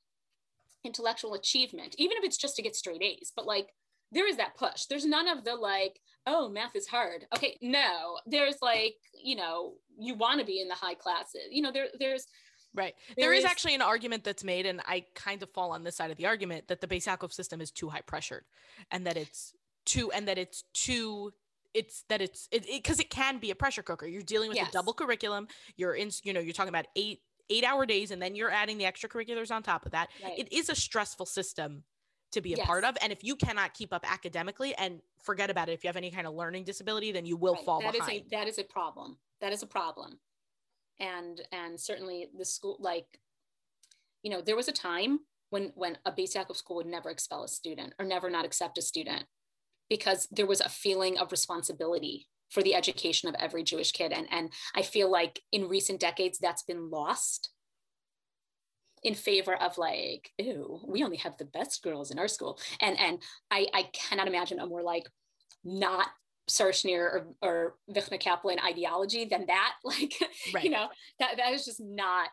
intellectual achievement even if it's just to get straight a's but like there is that push there's none of the like oh math is hard okay no there's like you know you want to be in the high classes you know there there's Right. There there is, is- actually an argument that's made, and I kind of fall on this side of the argument that the Beis Yaakov system is too high pressured, and that it's too, and that it's too, it's that it's it because it, can be a pressure cooker. You're dealing with Yes. a double curriculum. You're in, you know, you're talking about eight eight hour days, and then you're adding the extracurriculars on top of that. right. It is a stressful system to be a part of, and if you cannot keep up academically, and forget about it, if you have any kind of learning disability, then you will Right. fall That is behind. a that is a problem that is a problem and and certainly the school like you know there was a time when when a Yaakov school would never expel a student or never not accept a student because there was a feeling of responsibility for the education of every jewish kid and and i feel like in recent decades that's been lost in favor of like ew we only have the best girls in our school and and i i cannot imagine a more like not Sarah Schenirer or, or Vichna Kaplan ideology than that. Like, Right. you know, that, that is just not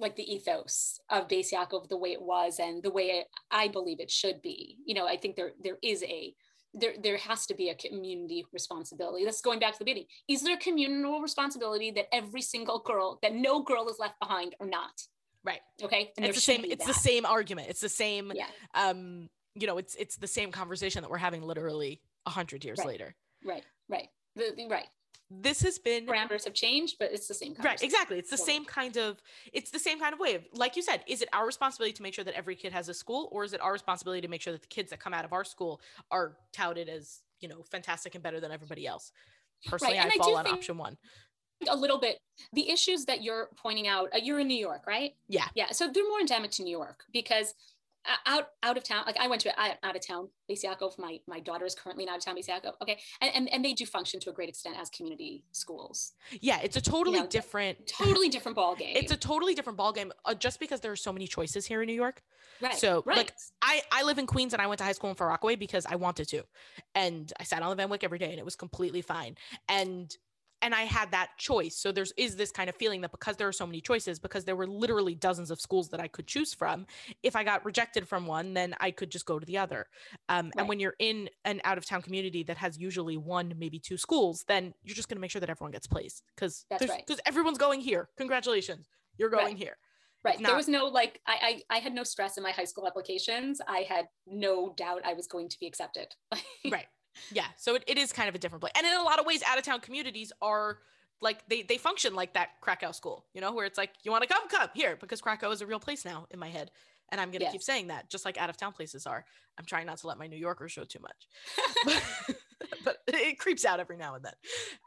like the ethos of Beis Yaakov the way it was and the way I believe it should be. You know, I think there there is a there there has to be a community responsibility. That's going back to the beginning. Is there a communal responsibility that every single girl, that no girl is left behind or not? Right. Okay. And it's the same. It's the same argument. It's the same. Yeah. um you know it's it's the same conversation that we're having literally a hundred years Right. later Right. Right. The, the- right. this has been Parameters have changed, but it's the same. right exactly it's the Totally. same kind of it's the same kind of way of like you said is it our responsibility to make sure that every kid has a school or is it our responsibility to make sure that the kids that come out of our school are touted as you know fantastic and better than everybody else personally and i I fall on think- option one a little bit. The issues that you're pointing out uh, you're in new york right? Yeah. yeah so they're more endemic to new york because uh, out out of town like i went to out, out of town Beis my my daughter is currently in out of town Beis okay? And, and and they do function to a great extent as community schools. Yeah it's a totally know, different totally different ball game it's a totally different ballgame uh, just because there are so many choices here in new york. Right so, right. Like, I, I live in Queens and I went to high school in Far Rockaway because I wanted to. And I sat on the Van Wyck every day and it was completely fine. And and I had that choice. So there's is this kind of feeling that because there are so many choices, because there were literally dozens of schools that I could choose from, if I got rejected from one, then I could just go to the other. Um, Right. And when you're in an out of town community that has usually one, maybe two schools, then you're just going to make sure that everyone gets placed because That's right. because everyone's going here. Congratulations, you're going Right. here. right not- there was no like I, I i had no stress in my high school applications i had no doubt i was going to be accepted right yeah so it, it is kind of a different place. And in a lot of ways out of town communities are like they they function like that krakow school you know where it's like you want to come? Come here because krakow is a real place now in my head. And i'm going to Yes. keep saying that just like out of town places are. I'm trying not to let my new yorkers show too much. But it creeps out every now and then.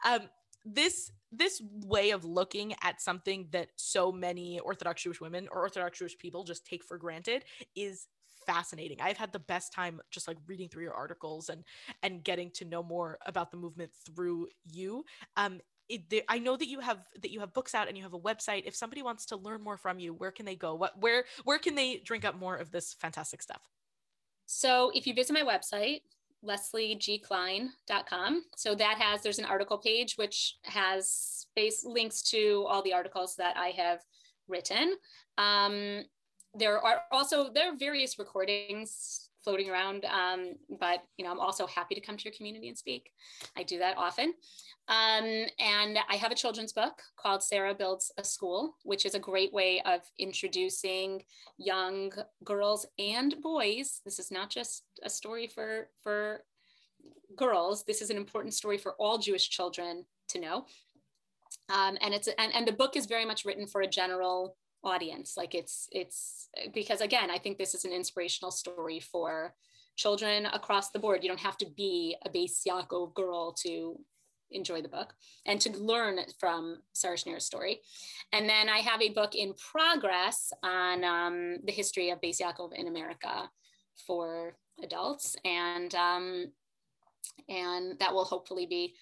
Um this this way of looking at something that so many orthodox jewish women or orthodox jewish people just take for granted is fascinating i've had the best time just like reading through your articles and and getting to know more about the movement through you um it, the, I know that you have that you have books out and you have a website. If somebody wants to learn more from you, where can they go? What where where can they drink up more of this fantastic stuff? So if you visit my website, lesliegklein.com, so that has, there's an article page which has base links to all the articles that I have written. Um, there are also, there are various recordings floating around, um, but you know, I'm also happy to come to your community and speak. I do that often. Um, and I have a children's book called Sarah Builds a School, which is a great way of introducing young girls and boys. This is not just a story for for girls. This is an important story for all Jewish children to know. Um, and it's and, and the book is very much written for a general audience. Like it's it's because again, I think this is an inspirational story for children across the board. You don't have to be a Yaakov girl to enjoy the book and to learn from Sarah Schenirer's story. And then I have a book in progress on um, the history of Beis Yaakov in America for adults. And, um, and that will hopefully be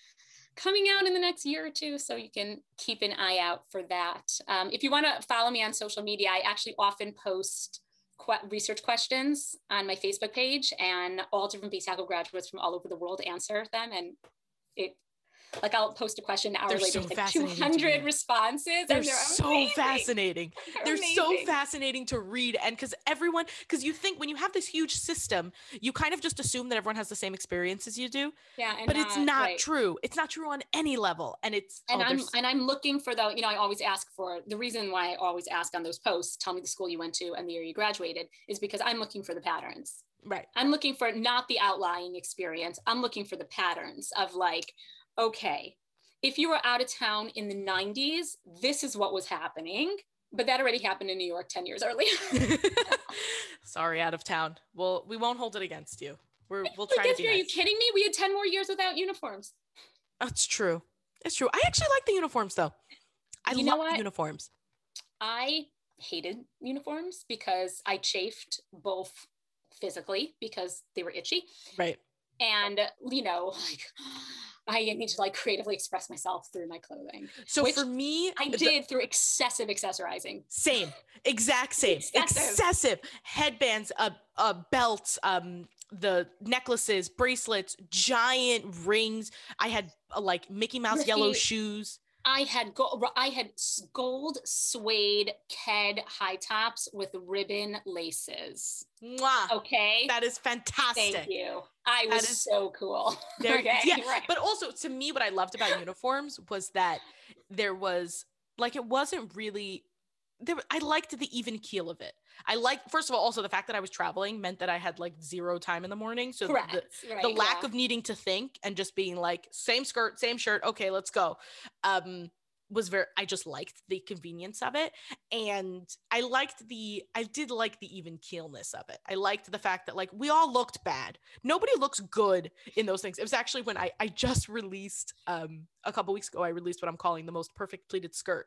coming out in the next year or two. So you can keep an eye out for that. Um, if you want to follow me on social media, I actually often post research questions on my Facebook page and all different Beis Yaakov graduates from all over the world answer them. And it like I'll post a question an hour They're later, so like 200 responses. they're, and they're so amazing. fascinating They're they're so fascinating to read and because everyone because you think when you have this huge system you kind of just assume that everyone has the same experience as you do Yeah, but it's not right. true it's not true on any level and it's And oh, I'm there's- and I'm looking for the you know I always ask for the reason why I always ask on those posts. Tell me the school you went to and the year you graduated is because I'm looking for the patterns. right I'm looking for not the outlying experience. I'm looking for the patterns of like, okay, if you were out of town in the 90s, this is what was happening. But that already happened in New York 10 years earlier. sorry out of town. Well we won't hold it against you. We're we'll try to be year, are you kidding me? We had 10 more years without uniforms. that's true. It's true. I actually like the uniforms though. I You love uniforms. I hated uniforms because I chafed both physically because they were itchy. Right and you know like I need to like creatively express myself through my clothing. so for me I the- did through excessive accessorizing. Same, exact same, Excessive. excessive, headbands, uh, uh, belts, um, the necklaces, bracelets, giant rings. I had uh, like Mickey Mouse yellow shoes. I had gold, I had gold suede ked high tops with ribbon laces. Mwah. Okay. That is fantastic. Thank you. I That was is- so cool. There- okay. yeah, right. But also, to me, what I loved about uniforms was that there was like it wasn't really there. I liked the even keel of it. I like first of all, also the fact that I was traveling meant that I had like zero time in the morning. So Correct. the, right, the lack yeah. of needing to think and just being like same skirt same shirt okay let's go um was very i just liked the convenience of it and i liked the i did like the even keelness of it. I liked the fact that like we all looked bad. Nobody looks good in those things. It was actually when i i just released um a couple weeks ago i released what i'm calling the most perfect pleated skirt.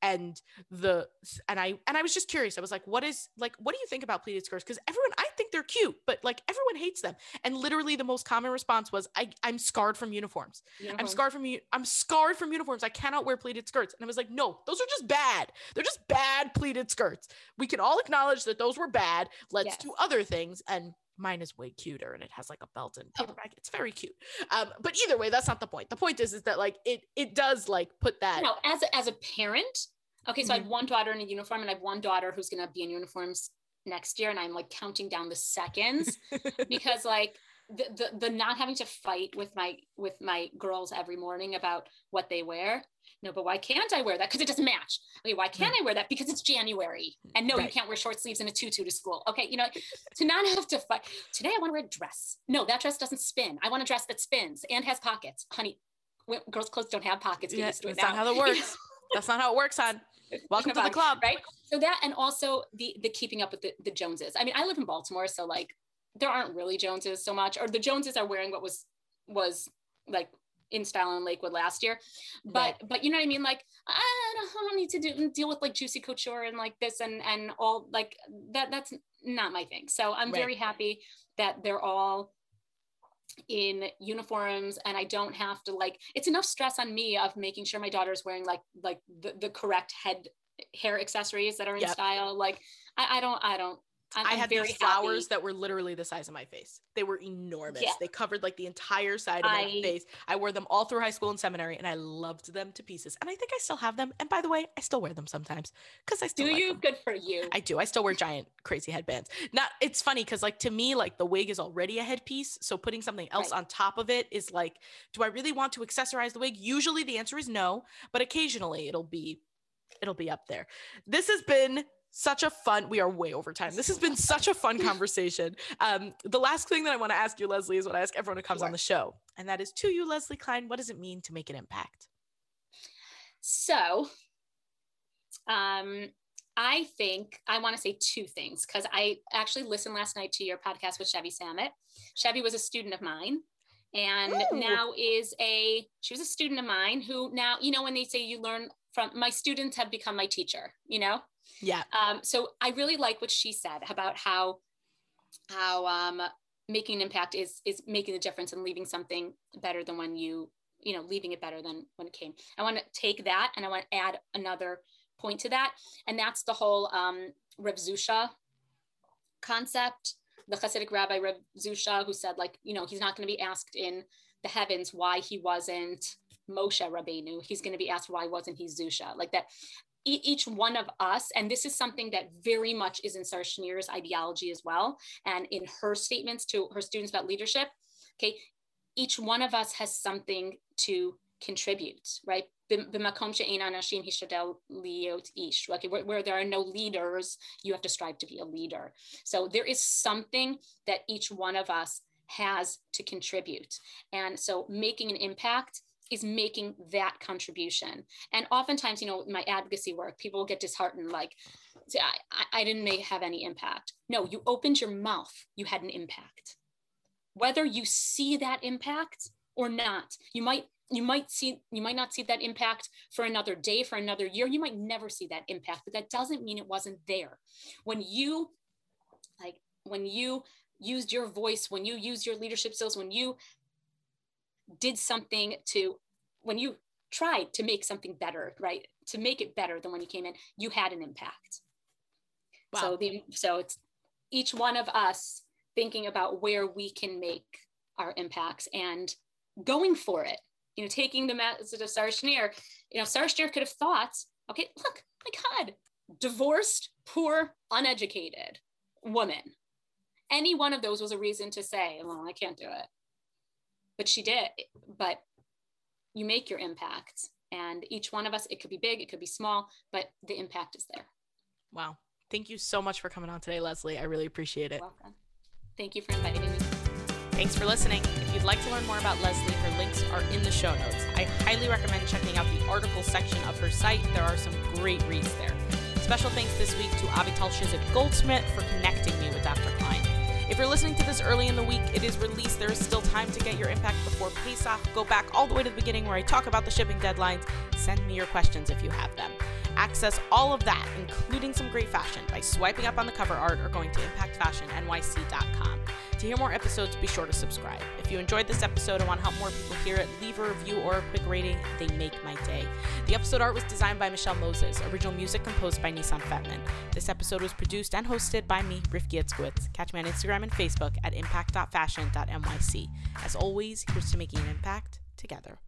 And the and i and i was just curious. I was like what is like what do you think about pleated skirts? Because everyone i think they're cute but like everyone hates them. And literally the most common response was I, i'm scarred from uniforms. I'm scarred from i'm scarred from uniforms. I cannot wear pleated skirts. And i was like no those are just bad. They're just bad pleated skirts. We can all acknowledge that those were bad. Let's Yes. do other things. And mine is way cuter and it has like a belt and paper bag. It's very cute. Um but either way that's not the point. The point is is that like it it does like put that Now, as a, as a parent, okay, so I Mhm. have one daughter in a uniform, and I have one daughter who's going to be in uniforms next year, and I'm like counting down the seconds because like the, the the not having to fight with my with my girls every morning about what they wear. No, but why can't I wear that? Because it doesn't match. Okay, why can't I wear that? Because it's January, and no, you can't wear short sleeves and a tutu to school. Okay, you know, to not have to fight. Today, I want to wear a dress. No, that dress doesn't spin. I want a dress that spins and has pockets, honey. Girls' clothes don't have pockets. Yeah, that's not how that works that's not how it works on welcome to the club right so that and also the the keeping up with the, the joneses i mean i live in baltimore so like there aren't really joneses so much or the joneses are wearing what was was like in style in lakewood last year but Right. but you know what i mean like i don't, I don't need to do, deal with like juicy couture and like this and and all like that that's not my thing so i'm Right. very happy that they're all in uniforms and I don't have to like it's enough stress on me of making sure my daughter's wearing like like the, the correct head hair accessories that are in Yep. style like I, I don't I don't I had these flowers happy. that were literally the size of my face. They were enormous. Yeah. They covered like the entire side of my face. I wore them all through high school and seminary, and I loved them to pieces. And I think I still have them. And by the way, I still wear them sometimes because I still do like you them. good for you I do. I still wear giant, crazy headbands. Not. It's funny because, like, to me, like the wig is already a headpiece. So putting something else Right. on top of it is like, do I really want to accessorize the wig? Usually, the answer is no. But occasionally, it'll be, it'll be up there. This has been such a fun we are way over time. This has been such a fun conversation. Um the last thing that i want to ask you leslie is what i ask everyone who comes sure. on the show and that is to you leslie klein what does it mean to make an impact? So um i think i want to say two things because i actually listened last night to your podcast with chevy samet. Chevy was a student of mine and Ooh. now is a she was a student of mine who now you know when they say you learn from my students have become my teacher you know yeah. Um, so I really like what she said about how how um, making an impact is is making the difference and leaving something better than when you you know leaving it better than when it came. I want to take that and I want to add another point to that, and that's the whole um, Rav Zusha concept. The Hasidic Rabbi Rav Zusha, who said like you know he's not going to be asked in the heavens why he wasn't Moshe Rabbeinu. He's going to be asked why wasn't he Zusha? Like that each one of us, and this is something that very much is in Sarah Schenirer's ideology as well, and in her statements to her students about leadership. Okay, each one of us has something to contribute, right? Where, where there are no leaders, you have to strive to be a leader. So there is something that each one of us has to contribute. And so making an impact is making that contribution. And oftentimes, you know, my advocacy work, people get disheartened, like, I, I didn't have any impact. No, you opened your mouth, you had an impact. Whether you see that impact or not, you might you might see you might not see that impact for another day for another year you might never see that impact but that doesn't mean it wasn't there when you like when you used your voice when you used your leadership skills when you did something to when you tried to make something better, right? To make it better than when you came in, you had an impact. Wow. So the so it's each one of us thinking about where we can make our impacts and going for it. You know, taking the message of Sarah Schenirer, you know, Sarah Schenirer could have thought, okay, look, my God, divorced, poor, uneducated woman. Any one of those was a reason to say, well, I can't do it. But she did. But you make your impact. And each one of us, it could be big, it could be small, but the impact is there. Wow. Thank you so much for coming on today, Leslie. I really appreciate it. welcome. Thank you for inviting me. Thanks for listening. If you'd like to learn more about Leslie, her links are in the show notes. I highly recommend checking out the article section of her site. There are some great reads there. Special thanks this week to Avital Shizit Goldsmith for connecting me with Dr. If you're listening to this early in the week, it is released. There is still time to get your impact before Pesach. Go back all the way to the beginning where I talk about the shipping deadlines. Send me your questions if you have them. Access all of that, including some great fashion, by swiping up on the cover art or going to impactfashionnyc.com. To hear more episodes, be sure to subscribe. If you enjoyed this episode and want to help more people hear it, leave a review or a quick rating. They make my day. The episode art was designed by Michelle Moses, original music composed by Nissan Fetman. This episode was produced and hosted by me, Rifki Itzkowitz. Catch me on Instagram and Facebook at impact.fashion.nyc. As always, here's to making an impact together.